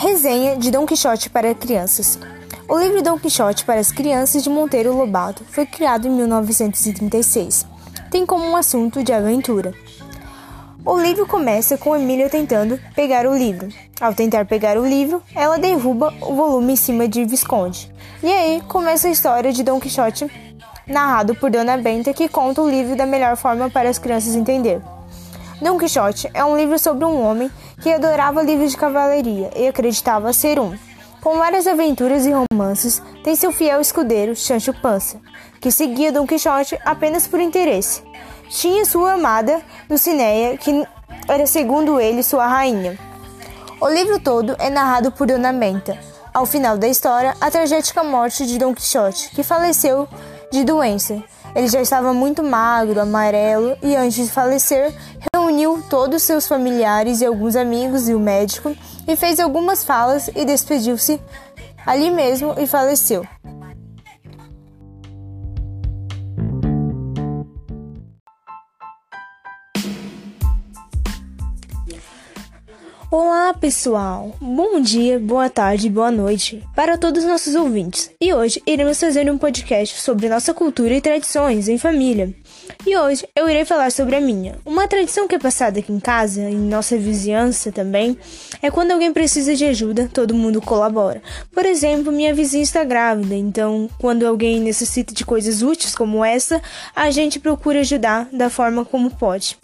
Resenha de Dom Quixote para crianças. O livro Dom Quixote para as crianças de Monteiro Lobato foi criado em 1936. Tem como um assunto de aventura. O livro começa com Emília tentando pegar o livro. Ao tentar pegar o livro, ela derruba o volume em cima de Visconde. E aí começa a história de Dom Quixote, narrado por Dona Benta, que conta o livro da melhor forma para as crianças entender. Dom Quixote é um livro sobre um homem que adorava livros de cavalaria e acreditava ser um. Com várias aventuras e romances, tem seu fiel escudeiro, Sancho Panza, que seguia Dom Quixote apenas por interesse. Tinha sua amada, Dulcinea, que era, segundo ele, sua rainha. O livro todo é narrado por Dona Menta. Ao final da história, a tragédia morte de Dom Quixote, que faleceu de doença. Ele já estava muito magro, amarelo e antes de falecer, reuniu todos seus familiares e alguns amigos e o médico e fez algumas falas e despediu-se ali mesmo e faleceu. Olá, pessoal! Bom dia, boa tarde, boa noite para todos os nossos ouvintes. E hoje iremos fazer um podcast sobre nossa cultura e tradições em família. E hoje eu irei falar sobre a minha. Uma tradição que é passada aqui em casa, em nossa vizinhança também, é quando alguém precisa de ajuda, todo mundo colabora. Por exemplo, minha vizinha está grávida, então quando alguém necessita de coisas úteis como essa, a gente procura ajudar da forma como pode.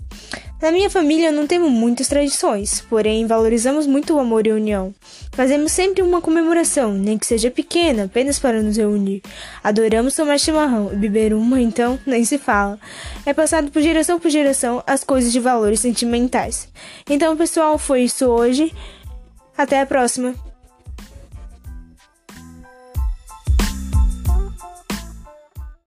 Na minha família não temos muitas tradições, porém valorizamos muito o amor e a união. Fazemos sempre uma comemoração, nem que seja pequena, apenas para nos reunir. Adoramos tomar chimarrão e beber uma, então nem se fala. É passado por geração por geração as coisas de valores sentimentais. Então, pessoal, foi isso hoje. Até a próxima!